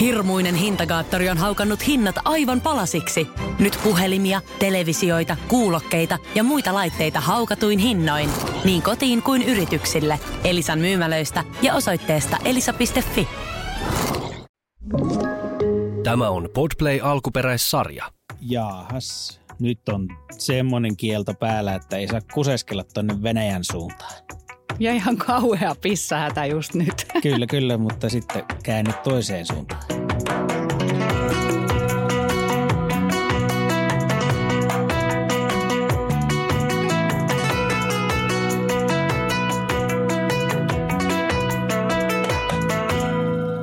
Hirmuinen hintakaattori on haukannut hinnat aivan palasiksi. Nyt puhelimia, televisioita, kuulokkeita ja muita laitteita haukatuin hinnoin. Niin kotiin kuin yrityksille. Elisan myymälöistä ja osoitteesta elisa.fi. Tämä on Podplay alkuperäissarja. Jaahas, nyt on semmonen kielto päällä, että ei saa kuseskella tonne Venäjän suuntaan. Ja ihan kauhea pissahätä just nyt. Kyllä, kyllä, mutta sitten käänny toiseen suuntaan.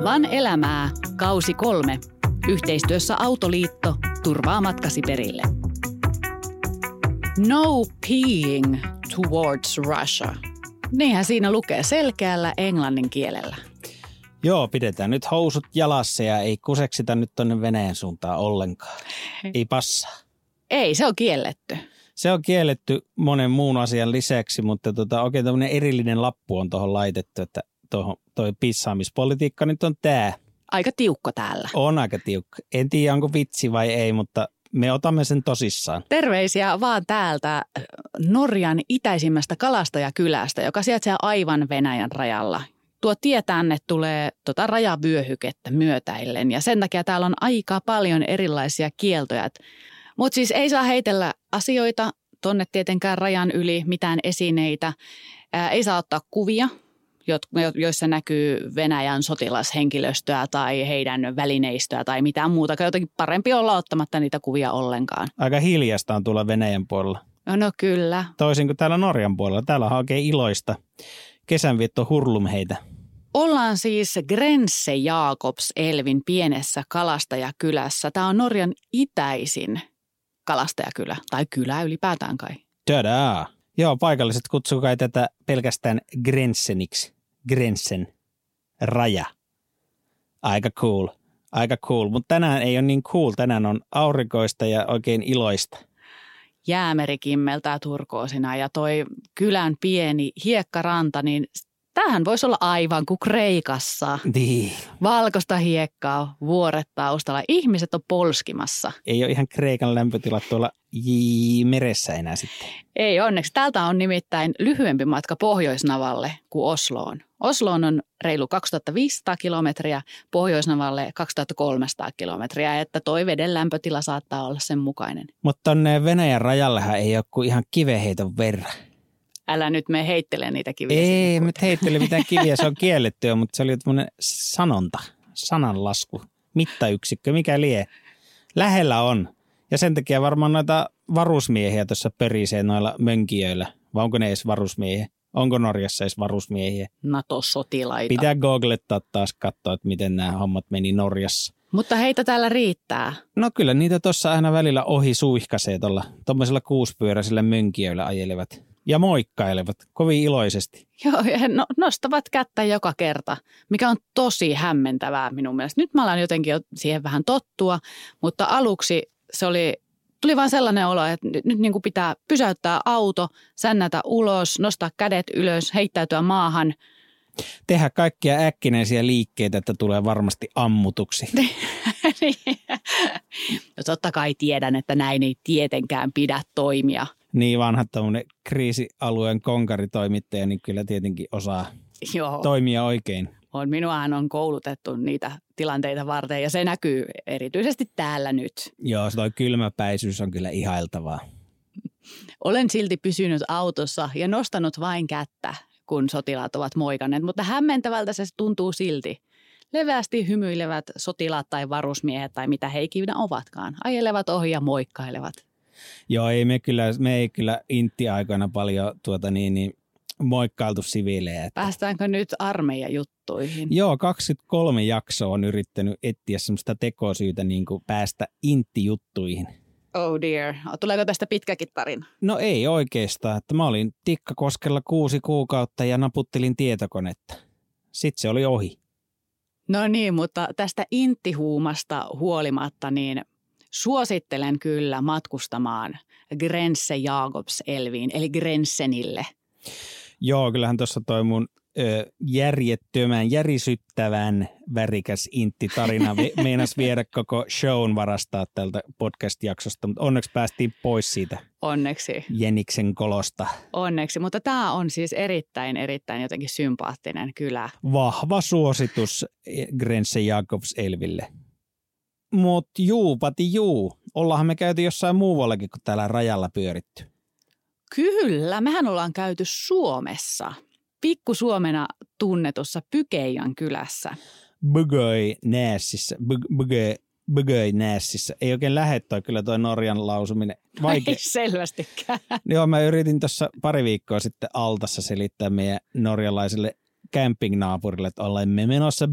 Van elämää, kausi kolme. Yhteistyössä Autoliitto turvaa matkasi perille. No peeing towards Russia. Niinhän siinä lukee selkeällä englannin kielellä. Joo, pidetään nyt housut jalassa ja ei kuseksita nyt tonne Venäjän suuntaan ollenkaan. Ei passaa. Ei, se on kielletty. Se on kielletty monen muun asian lisäksi, mutta tota, oikein tämmöinen erillinen lappu on tuohon laitettu, että tuohon, toi pissaamispolitiikka nyt on tämä. Aika tiukka täällä. On aika tiukka. En tiedä, onko vitsi vai ei, mutta me otamme sen tosissaan. Terveisiä vaan täältä Norjan itäisimmästä kalastajakylästä, joka sijaitsee aivan Venäjän rajalla. Tuo tie tänne tulee tota rajavyöhykettä myötäillen ja sen takia täällä on aika paljon erilaisia kieltoja. Mutta siis ei saa heitellä asioita tonne tietenkään rajan yli, mitään esineitä. Ää, ei saa ottaa kuvia, joissa näkyy Venäjän sotilashenkilöstöä tai heidän välineistöä tai mitään muuta. Jotenkin parempi olla ottamatta niitä kuvia ollenkaan. Aika hiljasta on tulla Venäjän puolella. No, no kyllä. Toisin kuin täällä Norjan puolella. Täällä on oikein iloista. Kesänvietto hurlum heitä. Ollaan siis Grense Jakobs Elvin pienessä kalastajakylässä. Tämä on Norjan itäisin kalastajakylä, tai kylä ylipäätään kai. Tödaa. Joo, paikalliset kutsukaa tätä pelkästään Grenseniksi. Grensen. Raja. Aika cool. Aika cool. Mutta tänään ei ole niin cool. Tänään on aurinkoista ja oikein iloista. Jäämeri kimmeltää turkoosina ja toi kylän pieni hiekkaranta, niin Tämähän voisi olla aivan kuin Kreikassa. Niin. Valkoista hiekkaa, vuoret taustalla. Ihmiset on polskimassa. Ei ole ihan Kreikan lämpötilat tuolla meressä enää sitten. Ei onneksi. Täältä on nimittäin lyhyempi matka Pohjoisnavalle kuin Osloon. Osloon on reilu 2500 kilometriä, Pohjoisnavalle 2300 kilometriä, että toi veden lämpötila saattaa olla sen mukainen. Mutta tonne Venäjän rajallehan ei ole kuin ihan kiveheiton verran. Älä nyt me heittele niitä kiviä. Ei, me heittele mitään kiviä, se on kiellettyä, mutta se oli tämmöinen sanonta, sananlasku, mittayksikkö, mikä lie. Lähellä on. Ja sen takia varmaan noita varusmiehiä tuossa perisee noilla mönkijöillä. Vai onko ne edes varusmiehiä? Onko Norjassa edes varusmiehiä? NATO-sotilaita. Pitää googlettaa taas katsoa, että miten nämä hommat meni Norjassa. Mutta heitä täällä riittää. No kyllä niitä tuossa aina välillä ohi suihkasee tuolla tuommoisilla kuuspyöräisillä mönkijöillä ajelevat ja moikkailevat kovin iloisesti. Joo, ja no, nostavat kättä joka kerta, mikä on tosi hämmentävää minun mielestä. Nyt mä alan jotenkin jo siihen vähän tottua, mutta aluksi se oli, tuli vain sellainen olo, että nyt, nyt niin kuin pitää pysäyttää auto, sännätä ulos, nostaa kädet ylös, heittäytyä maahan. Tehdä kaikkia äkkinäisiä liikkeitä, että tulee varmasti ammutuksi. Niin. no totta kai tiedän, että näin ei tietenkään pidä toimia – niin vanha tämmöinen kriisialueen konkaritoimittaja, niin kyllä tietenkin osaa Joo. toimia oikein. On, minuahan on koulutettu niitä tilanteita varten ja se näkyy erityisesti täällä nyt. Joo, se toi kylmäpäisyys on kyllä ihailtavaa. Olen silti pysynyt autossa ja nostanut vain kättä, kun sotilaat ovat moikanneet, mutta hämmentävältä se tuntuu silti. Leveästi hymyilevät sotilaat tai varusmiehet tai mitä he ikinä ovatkaan, ajelevat ohi ja moikkailevat. Joo, ei me, kyllä, me ei kyllä intti-aikoina paljon tuota niin, niin moikkailtu siviilejä. Päästäänkö nyt armeijajuttuihin? Joo, 23 jaksoa on yrittänyt etsiä semmoista tekosyytä niin kuin päästä intti-juttuihin. Oh dear. Tuleeko tästä pitkäkin tarina? No ei oikeastaan. Että mä olin Tikkakoskella kuusi kuukautta ja naputtelin tietokonetta. Sitten se oli ohi. No niin, mutta tästä inttihuumasta huolimatta, niin Suosittelen kyllä matkustamaan Grense Jakobs Elviin, eli Grensenille. Joo, kyllähän tuossa toi mun ö, järjettömän, järisyttävän värikäs intti-tarina Me- meinas viedä koko shown varastaa tältä podcast-jaksosta, mutta onneksi päästiin pois siitä Onneksi, Jeniksen kolosta. onneksi. Mutta tämä on siis erittäin, erittäin jotenkin sympaattinen kylä. Vahva suositus Grense Jakobs Elville. Mut juu, pati juu. Ollaanhan me käyty jossain muuallakin kuin täällä rajalla pyöritty. Kyllä, mehän ollaan käyty Suomessa. Pikku Suomena tunnetussa Pykeijan kylässä. Bugöi Näässissä. Bugöi, Bugöi Näässissä. Ei oikein lähde toi kyllä toi Norjan lausuminen. Vaikea. Ei selvästikään. Joo, mä yritin tuossa pari viikkoa sitten Altassa selittää meidän norjalaiselle campingnaapurille, että olemme menossa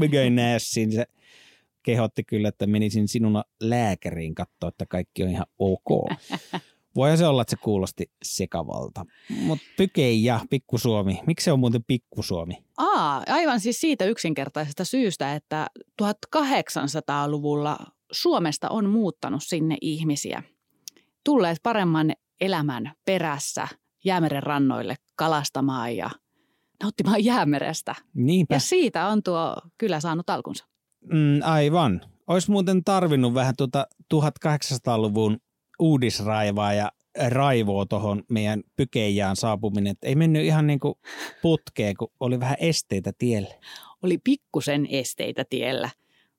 Bugöi Näässiin. Se kehotti kyllä, että menisin sinuna lääkäriin katsoa, että kaikki on ihan ok. Voihan se olla, että se kuulosti sekavalta. Mutta Pykeija, Pikkusuomi. Miksi se on muuten Pikkusuomi? Aa, aivan siis siitä yksinkertaisesta syystä, että 1800-luvulla Suomesta on muuttanut sinne ihmisiä. Tulleet paremman elämän perässä jäämeren rannoille kalastamaan ja nauttimaan jäämerestä. Niinpä. Ja siitä on tuo kyllä saanut alkunsa. Mm, aivan. Olisi muuten tarvinnut vähän tuota 1800-luvun uudisraivaa ja raivoa tuohon meidän pykeijään saapuminen. Et ei mennyt ihan niin kuin putkeen, kun oli vähän esteitä tiellä. Oli pikkusen esteitä tiellä.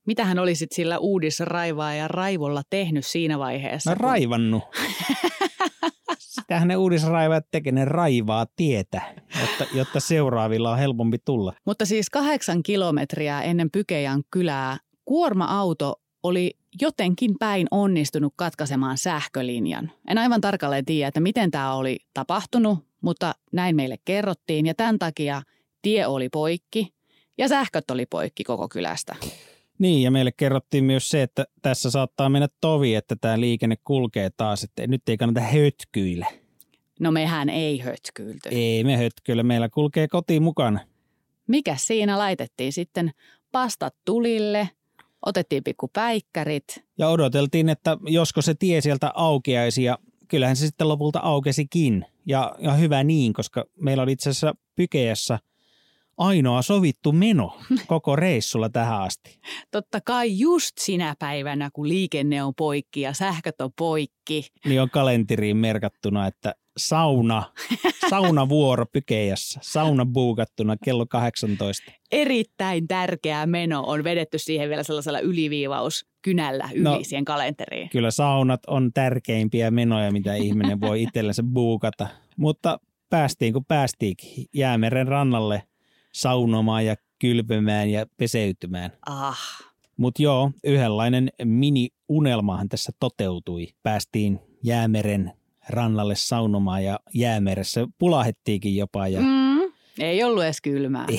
Mitähän olisit sillä uudisraivaa ja raivolla tehnyt siinä vaiheessa? Mä kun- raivannut. Sitähän ne uudisraivajat tekee, ne raivaa tietä, jotta, jotta seuraavilla on helpompi tulla. Mutta siis kahdeksan kilometriä ennen Pykejan kylää kuorma-auto oli jotenkin päin onnistunut katkaisemaan sähkölinjan. En aivan tarkalleen tiedä, että miten tämä oli tapahtunut, mutta näin meille kerrottiin ja tämän takia tie oli poikki ja sähköt oli poikki koko kylästä. Niin, ja meille kerrottiin myös se, että tässä saattaa mennä tovi, että tämä liikenne kulkee taas, että nyt ei kannata hötkyillä. No mehän ei hötkyilty. Ei me hötkyillä, meillä kulkee koti mukana. Mikä siinä laitettiin sitten pastat tulille, otettiin pikku päikkärit. Ja odoteltiin, että josko se tie sieltä aukeaisi ja kyllähän se sitten lopulta aukesikin. Ja, ja hyvä niin, koska meillä oli itse asiassa Pykeässä ainoa sovittu meno koko reissulla tähän asti. Totta kai just sinä päivänä, kun liikenne on poikki ja sähköt on poikki. Niin on kalenteriin merkattuna, että sauna, saunavuoro Pykeässä, sauna buukattuna kello 18. Erittäin tärkeä meno on vedetty siihen vielä sellaisella yliviivauskynällä yli No. siihen kalenteriin. Kyllä saunat on tärkeimpiä menoja, mitä ihminen voi itsellensä buukata. Mutta päästiin kun päästiinkin jäämeren rannalle saunomaan ja kylpemään ja peseytymään. Ah, Mutta joo, yhdenlainen mini-unelmahan tässä toteutui. Päästiin jäämeren rannalle saunomaan ja jäämeressä pulahettiinkin jopa. Ja... mm, ei ollut edes kylmää.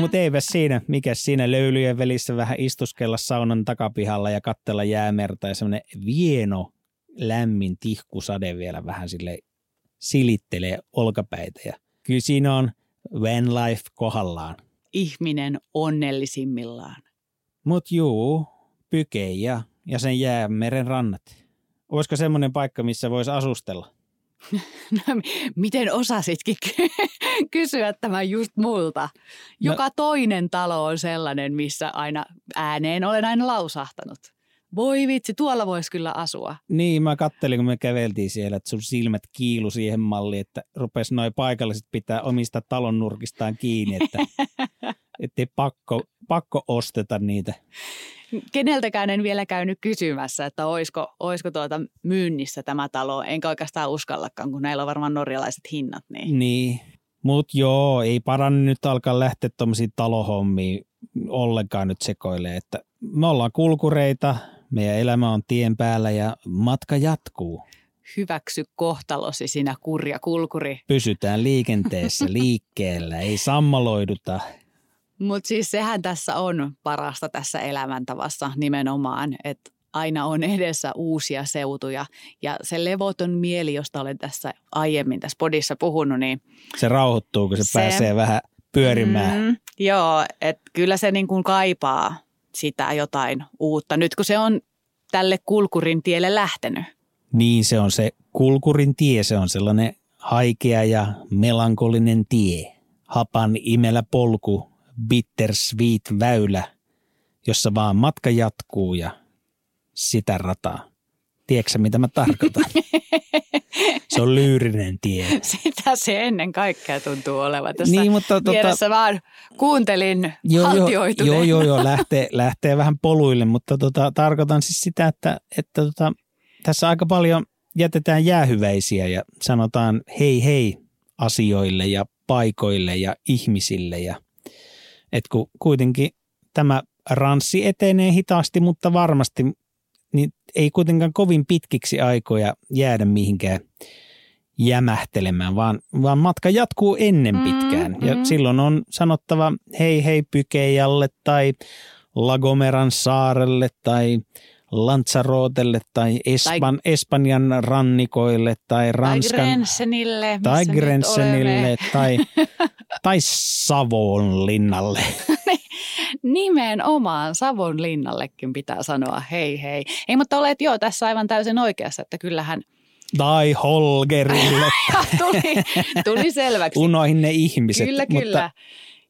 Mutta eipä siinä, mikä siinä löylyjen välissä vähän istuskella saunan takapihalla ja katsella jäämerta ja semmoinen vieno lämmin tihkusade vielä vähän sille silittelee olkapäitä. Ja kyllä siinä on van life kohdallaan. Ihminen onnellisimmillaan. Mut juu, Pykeja ja sen jäämeren rannat. Olisiko semmoinen paikka, missä voisi asustella? No, miten osasitkin ky- kysyä tämän just multa? Joka toinen talo on sellainen, missä aina ääneen olen aina lausahtanut. Voi vitsi, tuolla voisi kyllä asua. Niin, mä kattelin, kun me käveltiin siellä, että sun silmät kiilu siihen malliin, että rupes noi paikalliset pitää omista talon nurkistaan kiinni, että ettei pakko, pakko osteta niitä. Keneltäkään en vielä käynyt kysymässä, että olisiko, olisiko tuota myynnissä tämä talo. Enkä oikeastaan uskallakaan, kun näillä on varmaan norjalaiset hinnat. Niin. Niin, mut joo, ei paranne nyt alkaa lähteä tuommoisiin talohommiin ollenkaan nyt sekoilee, että me ollaan kulkureita, meidän elämä on tien päällä ja matka jatkuu. Hyväksy kohtalosi sinä kurja kulkuri. Pysytään liikenteessä, liikkeellä, ei sammaloiduta. Mutta siis sehän tässä on parasta tässä elämäntavassa nimenomaan, että aina on edessä uusia seutuja. Ja se levoton mieli, josta olen tässä aiemmin tässä podissa puhunut, niin Se rauhoittuu, kun se, Se- se pääsee vähän pyörimään. Mm, joo, että kyllä se niin kuin kaipaa sitä jotain uutta. Nyt kun se on tälle kulkurin tielle lähtenyt. Niin se on se kulkurin tie, se on sellainen haikea ja melankolinen tie, hapan imelä polku, bittersweet väylä, jossa vaan matka jatkuu ja sitä rataa. Tiedätkö mitä mä tarkoitan? Se on lyyrinen tie. Sitä se ennen kaikkea tuntuu olevan. Tässä Niin, mutta tota- vaan kuuntelin Joo, joo, joo, joo, joo lähtee, lähtee vähän poluille, mutta tota, tarkoitan siis sitä, että, että tota, tässä aika paljon jätetään jäähyväisiä ja sanotaan hei hei asioille ja paikoille ja ihmisille. Ja, et kun kuitenkin tämä ranssi etenee hitaasti, mutta varmasti, niin ei kuitenkaan kovin pitkiksi aikoja jäädä mihinkään jämähtelemään, vaan, vaan matka jatkuu ennen Mm, pitkään. Ja mm. silloin on sanottava hei hei Pykeijalle tai Lagomeran saarelle tai Lanzarotelle tai Espan, Espanjan rannikoille tai Tai Ranskan Grensenille. missä tai Grensenille tai, tai Savonlinnalle. Nimenomaan Savon linnallekin pitää sanoa hei hei. Ei, mutta olet joo tässä aivan täysin oikeassa, että kyllähän Tai Holgerille. tuli, tuli selväksi. Unohin ne ihmiset. Kyllä, mutta kyllä.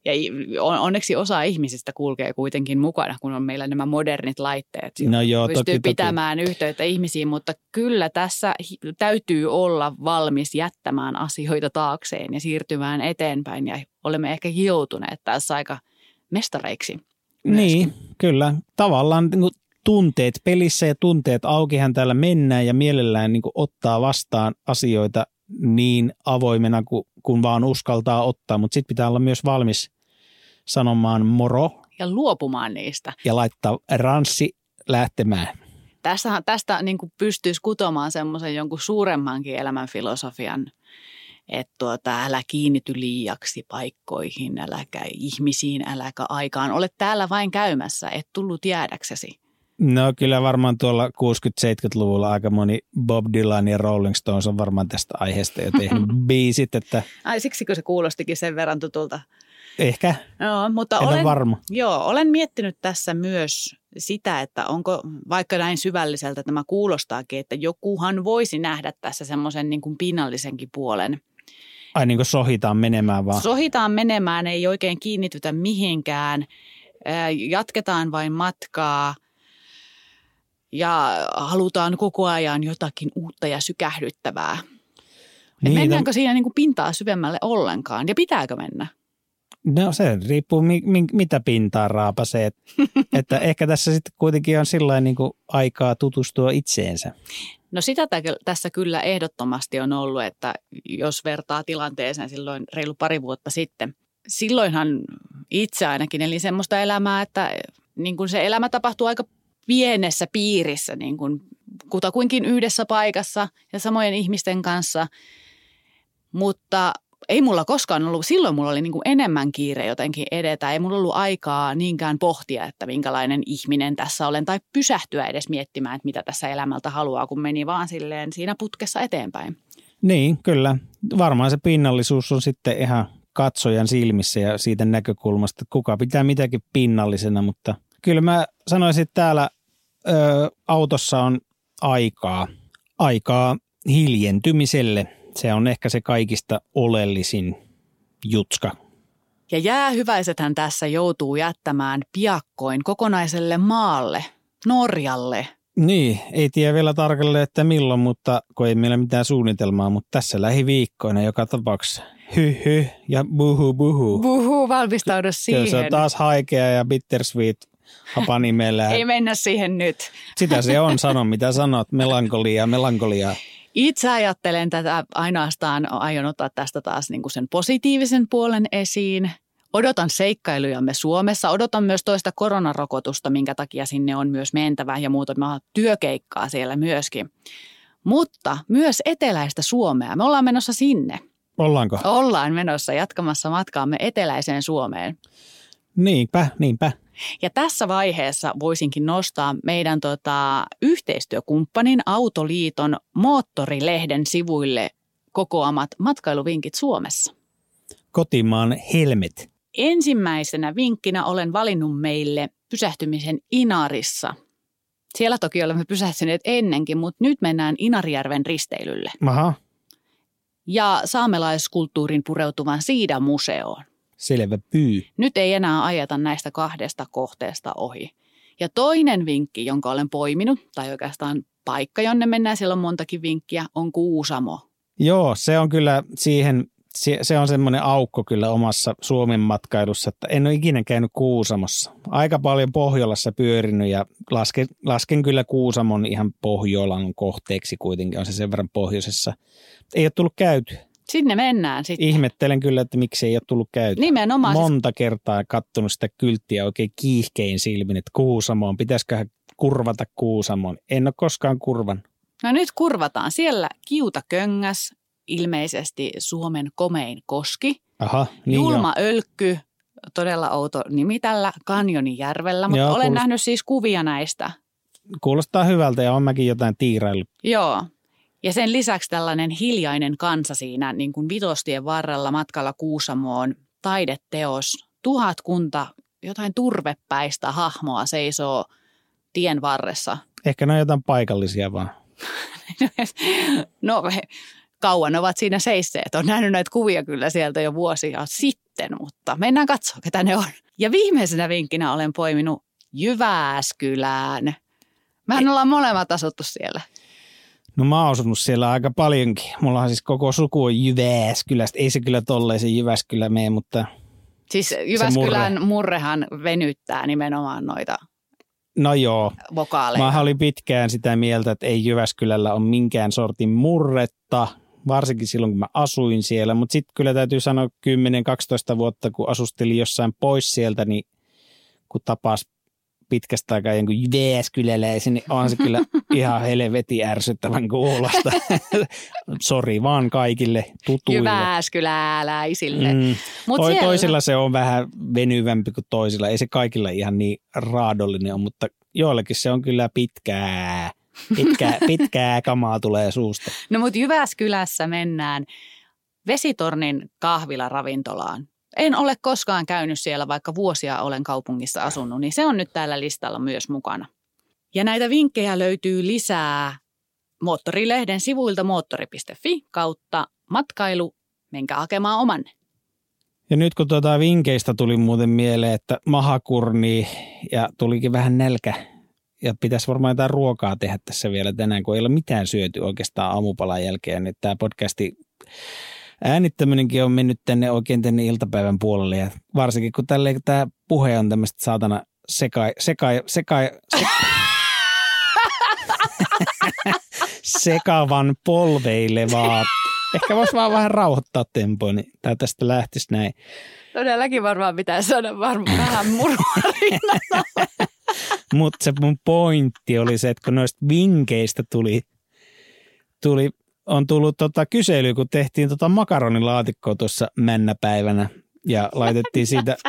Ja i- on- onneksi osa ihmisistä kulkee kuitenkin mukana, kun on meillä nämä modernit laitteet. No joo, pystyy toki, toki. pitämään yhteyttä ihmisiin, mutta kyllä tässä täytyy olla valmis jättämään asioita taakseen ja siirtymään eteenpäin. Ja olemme ehkä joutuneet tässä aika mestareiksi. Niin, kyllä. Tavallaan niin kuin tunteet pelissä ja tunteet aukihan täällä mennään ja mielellään niin kuin ottaa vastaan asioita niin avoimena kuin, kun vaan uskaltaa ottaa, mutta sitten pitää olla myös valmis sanomaan moro Ja luopumaan niistä. ja laittaa ranssi lähtemään. Tästä, tästä niin kuin pystyisi kutomaan semmoisen jonkun suuremmankin elämän filosofian, että tuota, älä kiinnity liiaksi paikkoihin, äläkä ihmisiin, äläkä aikaan. Olet täällä vain käymässä, et tullut jäädäksesi. No kyllä varmaan tuolla 60-70-luvulla aika moni Bob Dylan ja Rolling Stones on varmaan tästä aiheesta jo tehnyt biisit, että Ai siksikö se kuulostikin sen verran tutulta? ehkä, Joo, mutta en ole olen, varma. joo, olen miettinyt tässä myös sitä, että onko vaikka näin syvälliseltä tämä kuulostaakin, että jokuhan voisi nähdä tässä semmoisen niin kuin pinnallisenkin puolen. Ai niin kuin sohitaan menemään vaan. Sohitaan menemään, ei oikein kiinnitytä mihinkään, ää, jatketaan vain matkaa ja halutaan koko ajan jotakin uutta ja sykähdyttävää. Niin, mennäänkö siinä niin kuin pintaa syvemmälle ollenkaan ja pitääkö mennä? No se riippuu mi, mi, mitä pintaa raapasee. Et- että ehkä tässä sitten kuitenkin on sillä niin aikaa tutustua itseensä. No sitä tä- tässä kyllä ehdottomasti on ollut, että jos vertaa tilanteeseen silloin reilu pari vuotta sitten. Silloinhan itse ainakin eli semmoista elämää, että niin kuin se elämä tapahtuu aika pienessä piirissä, niin kuin kutakuinkin yhdessä paikassa ja samojen ihmisten kanssa. Mutta ei mulla koskaan ollut, silloin mulla oli niin kuin enemmän kiire jotenkin edetä. Ei mulla ollut aikaa niinkään pohtia, että minkälainen ihminen tässä olen tai pysähtyä edes miettimään, että mitä tässä elämältä haluaa, kun meni vaan silleen siinä putkessa eteenpäin. Niin, kyllä. Varmaan se pinnallisuus on sitten ihan katsojan silmissä ja siitä näkökulmasta, että kuka pitää mitäkin pinnallisena, mutta kyllä mä sanoisin, että täällä ö, autossa on aikaa, aikaa hiljentymiselle. Se on ehkä se kaikista oleellisin jutska. Ja jäähyväisethän tässä joutuu jättämään piakkoin kokonaiselle maalle, Norjalle. Niin, ei tiedä vielä tarkalleen, että milloin, mutta kun ei meillä mitään suunnitelmaa, mutta tässä lähiviikkoina joka tapauksessa. Hy hy ja buhu buhu. Buhu, valmistaudu siihen. se on taas haikea ja bittersweet hapanimellä. Ei mennä siihen nyt. Sitä se on, sano mitä sanot, melankolia, melankolia. Itse ajattelen tätä ainoastaan, aion ottaa tästä taas niin kuin sen positiivisen puolen esiin. Odotan seikkailujamme Suomessa. Odotan myös toista koronarokotusta, minkä takia sinne on myös mentävä ja muutama työkeikkaa siellä myöskin. Mutta myös eteläistä Suomea. Me ollaan menossa sinne. Ollaanko? Ollaan menossa jatkamassa matkaamme eteläiseen Suomeen. Niinpä, niinpä. Ja tässä vaiheessa voisinkin nostaa meidän tota, yhteistyökumppanin Autoliiton Moottorilehden sivuille kokoamat matkailuvinkit Suomessa. Kotimaan helmet. Ensimmäisenä vinkkinä olen valinnut meille pysähtymisen Inarissa. Siellä toki olemme pysähtyneet ennenkin, mutta nyt mennään Inarijärven risteilylle. Aha, ja saamelaiskulttuurin pureutuvan Siidamuseoon. Selvä pyy. Nyt ei enää ajeta näistä kahdesta kohteesta ohi. Ja toinen vinkki, jonka olen poiminut, tai oikeastaan paikka, jonne mennään, siellä on montakin vinkkiä, on Kuusamo. Joo, se on kyllä siihen, se, on semmoinen aukko kyllä omassa Suomen matkailussa, että en ole ikinä käynyt Kuusamossa. Aika paljon Pohjolassa pyörinyt ja lasken, lasken kyllä Kuusamon ihan Pohjolan kohteeksi kuitenkin, on se sen verran pohjoisessa. Ei ole tullut käyty. Sinne mennään sitten. Ihmettelen kyllä, että miksi ei ole tullut käyty. Nimenomaan. siis- Monta kertaa kattonut sitä kylttiä oikein kiihkein silmin, että Kuusamoon, pitäisiköhän kurvata Kuusamoon. En ole koskaan kurvan. No nyt kurvataan. Siellä Kiutaköngäs, ilmeisesti Suomen komein koski. Aha, niin Julma Ölkky, todella outo nimi tällä Kanjonijärvellä, mutta Joo, olen kuulostaa- nähnyt siis kuvia näistä. Kuulostaa hyvältä ja on mäkin jotain tiiraillut. Joo. Ja sen lisäksi tällainen hiljainen kansa siinä niin kuin vitostien varrella matkalla Kuusamoon, taideteos, tuhatkunta, jotain turvepäistä hahmoa seisoo tien varressa. Ehkä ne on jotain paikallisia vaan. No kauan ovat siinä seisseet. Olen nähnyt näitä kuvia kyllä sieltä jo vuosia sitten, mutta mennään katsoa, ketä ne on. Ja viimeisenä vinkkinä olen poiminut Jyväskylään. Mehän ollaan molemmat asuttu siellä. No mä oon asunut siellä aika paljonkin. Mulla on siis koko suku on Jyväskylästä. Ei se kyllä tolleen se Jyväskylä mene, mutta Siis Jyväskylän murrehan venyttää nimenomaan noita no joo. vokaaleja. Mä olin pitkään sitä mieltä, että ei Jyväskylällä ole minkään sortin murretta, varsinkin silloin kun mä asuin siellä. Mutta sitten kyllä täytyy sanoa 10-12 vuotta, kun asustelin jossain pois sieltä, niin kun tapas pitkästä aikaa jonkun Jyväskyläläisen, niin on se kyllä ihan helvetin ärsyttävän kuulosta. Sori vaan kaikille tutuille. Jyväskyläläisille. Mm. Mut Toi, siellä- Toisilla se on vähän venyvämpi kuin toisilla. Ei se kaikilla ihan niin raadollinen ole, mutta joillekin se on kyllä pitkää. Pitkää, pitkää kamaa tulee suusta. No mutta Jyväskylässä mennään Vesitornin kahvilaravintolaan. En ole koskaan käynyt siellä, vaikka vuosia olen kaupungissa asunut, niin se on nyt täällä listalla myös mukana. Ja näitä vinkkejä löytyy lisää Moottorilehden sivuilta moottori.fi kautta matkailu. Menkää hakemaan omanne. Ja nyt kun tuota vinkeistä tuli muuten mieleen, että mahakurni ja tulikin vähän nälkä. Ja pitäisi varmaan jotain ruokaa tehdä tässä vielä tänään, kun ei ole mitään syöty oikeastaan aamupalan jälkeen. Nyt tämä podcasti äänittäminenkin on mennyt tänne oikein tänne iltapäivän puolelle. Ja varsinkin kun tälle, tämä puhe on tämmöistä saatana sekai, sekai, sekai, se, sekavan polveilevaa. Ehkä voisi vaan vähän rauhoittaa tempoa, niin tämä tästä lähtisi näin. Todellakin varmaan pitää saada varmaan vähän murua Mutta se mun pointti oli se, että kun noista vinkeistä tuli, tuli on tullut tota kysely, kun tehtiin tota makaronilaatikkoa tuossa männäpäivänä ja laitettiin siitä,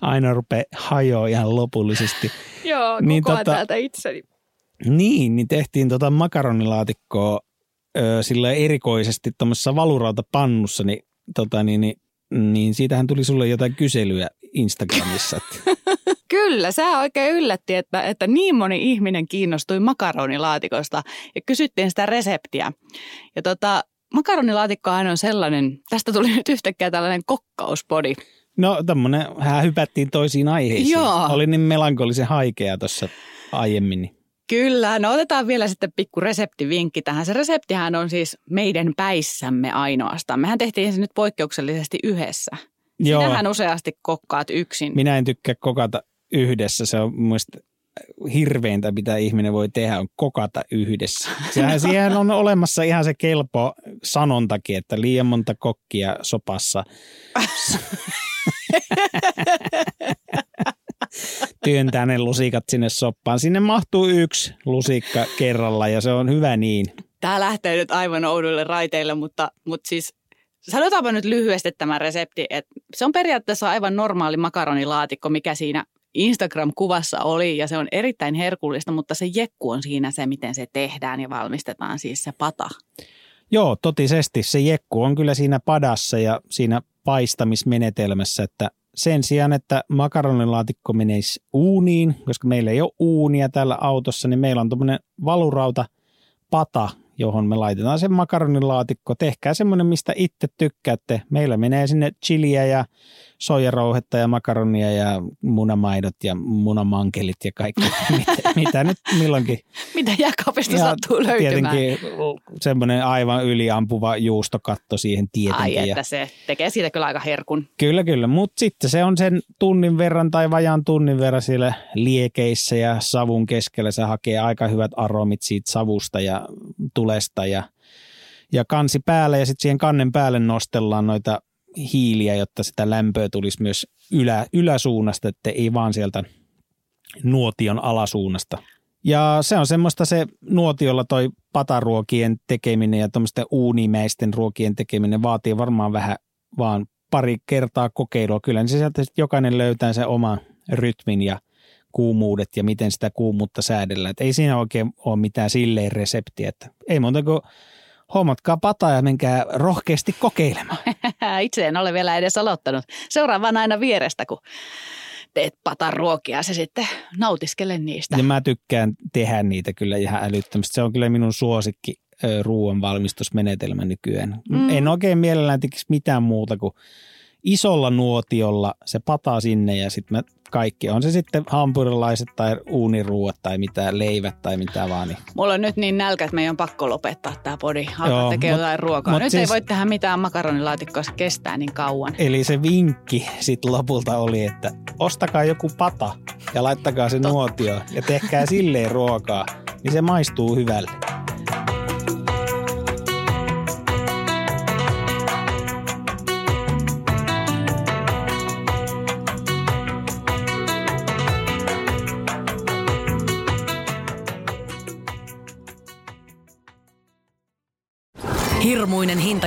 aina rupeaa hajoa ihan lopullisesti. Joo, Niin tota- täältä itseni. Niin, niin tehtiin tota makaronilaatikkoa ö, sillä erikoisesti tuommoisessa valurautapannussa, niin, tota, niin, niin, niin siitähän tuli sulle jotain kyselyä Instagramissa. Kyllä, sä oikein yllätti, että, että niin moni ihminen kiinnostui makaronilaatikosta ja kysyttiin sitä reseptiä. Ja tota, makaronilaatikkohan on sellainen, tästä tuli nyt yhtäkkiä tällainen kokkauspodi. No tämmöinen, hän hypättiin toisiin aiheisiin. Joo. Oli niin melankolisen haikea tuossa aiemmin. niin- Kyllä, no otetaan vielä sitten pikku reseptivinkki tähän. Se reseptihän on siis meidän päissämme ainoastaan. Mehän tehtiin se nyt poikkeuksellisesti yhdessä. Joo, Sinähän useasti kokkaat yksin. minä en tykkää kokata yhdessä. Se on mielestä hirveintä, mitä ihminen voi tehdä, on kokata yhdessä. Sehän siihen on olemassa ihan se kelpo sanontakin, että liian monta kokkia sopassa. Työntää ne lusikat sinne soppaan. Sinne mahtuu yksi lusikka kerralla ja se on hyvä niin. Tämä lähtee nyt aivan oudoille raiteille, mutta, mutta siis sanotaanpa nyt lyhyesti tämä resepti, että se on periaatteessa aivan normaali makaronilaatikko, mikä siinä Instagram-kuvassa oli ja se on erittäin herkullista, mutta se jekku on siinä se, miten se tehdään ja valmistetaan siis se pata. Joo, totisesti. Se jekku on kyllä siinä padassa ja siinä paistamismenetelmässä, että sen sijaan, että makaronilaatikko menisi uuniin, koska meillä ei ole uunia tällä autossa, niin meillä on tuommoinen valurauta pata, johon me laitetaan se makaronilaatikko. Tehkää semmoinen, mistä itse tykkäätte. Meillä menee sinne chiliä ja soijarouhetta ja makaronia ja munamaidot ja munamankelit ja kaikki, mitä, mitä nyt milloinkin. Mitä jääkaapista ja sattuu löytymään. Tietenkin semmoinen aivan yliampuva juustokatto siihen tietenkin. Ai että se tekee siitä kyllä aika herkun. Kyllä, kyllä. Mutta sitten se on sen tunnin verran tai vajaan tunnin verran siellä liekeissä ja savun keskellä. Se hakee aika hyvät aromit siitä savusta ja tulesta ja ja kansi päälle ja sitten siihen kannen päälle nostellaan noita hiiliä, jotta sitä lämpöä tulisi myös ylä, yläsuunnasta, että ei vaan sieltä nuotion alasuunnasta. Ja se on semmoista se nuotiolla toi pataruokien tekeminen ja tuommoisten uunimäisten ruokien tekeminen vaatii varmaan vähän vaan pari kertaa kokeilua. Kyllä niin sieltä jokainen löytää sen oman rytmin ja kuumuudet ja miten sitä kuumuutta säädellään. Et ei siinä oikein ole mitään silleen reseptiä. Että ei muuta kuin hommatkaa pataa ja menkää rohkeasti kokeilemaan. Itse en ole vielä edes aloittanut. Seuraan aina vierestä, kun teet patan ruokia, se sitten nautiskele niistä. Ja mä tykkään tehdä niitä kyllä ihan älyttömästi. Se on kyllä minun suosikki ruoan valmistusmenetelmä nykyään. Mm. En oikein mielellään tekisi mitään muuta kuin isolla nuotiolla se pataa sinne ja sitten mä kaikki. On se sitten hampurilaiset tai uuniruuat tai mitä leivät tai mitä vaan. Niin. Mulla on nyt niin nälkä, että meidän on pakko lopettaa tämä podi. Alkaa tekemään jotain ruokaa. Mut nyt siis, ei voi tehdä mitään makaronilaatikkoa, se kestää niin kauan. Eli se vinkki sitten lopulta oli, että ostakaa joku pata ja laittakaa se nuotio ja tehkää silleen ruokaa, niin se maistuu hyvälle.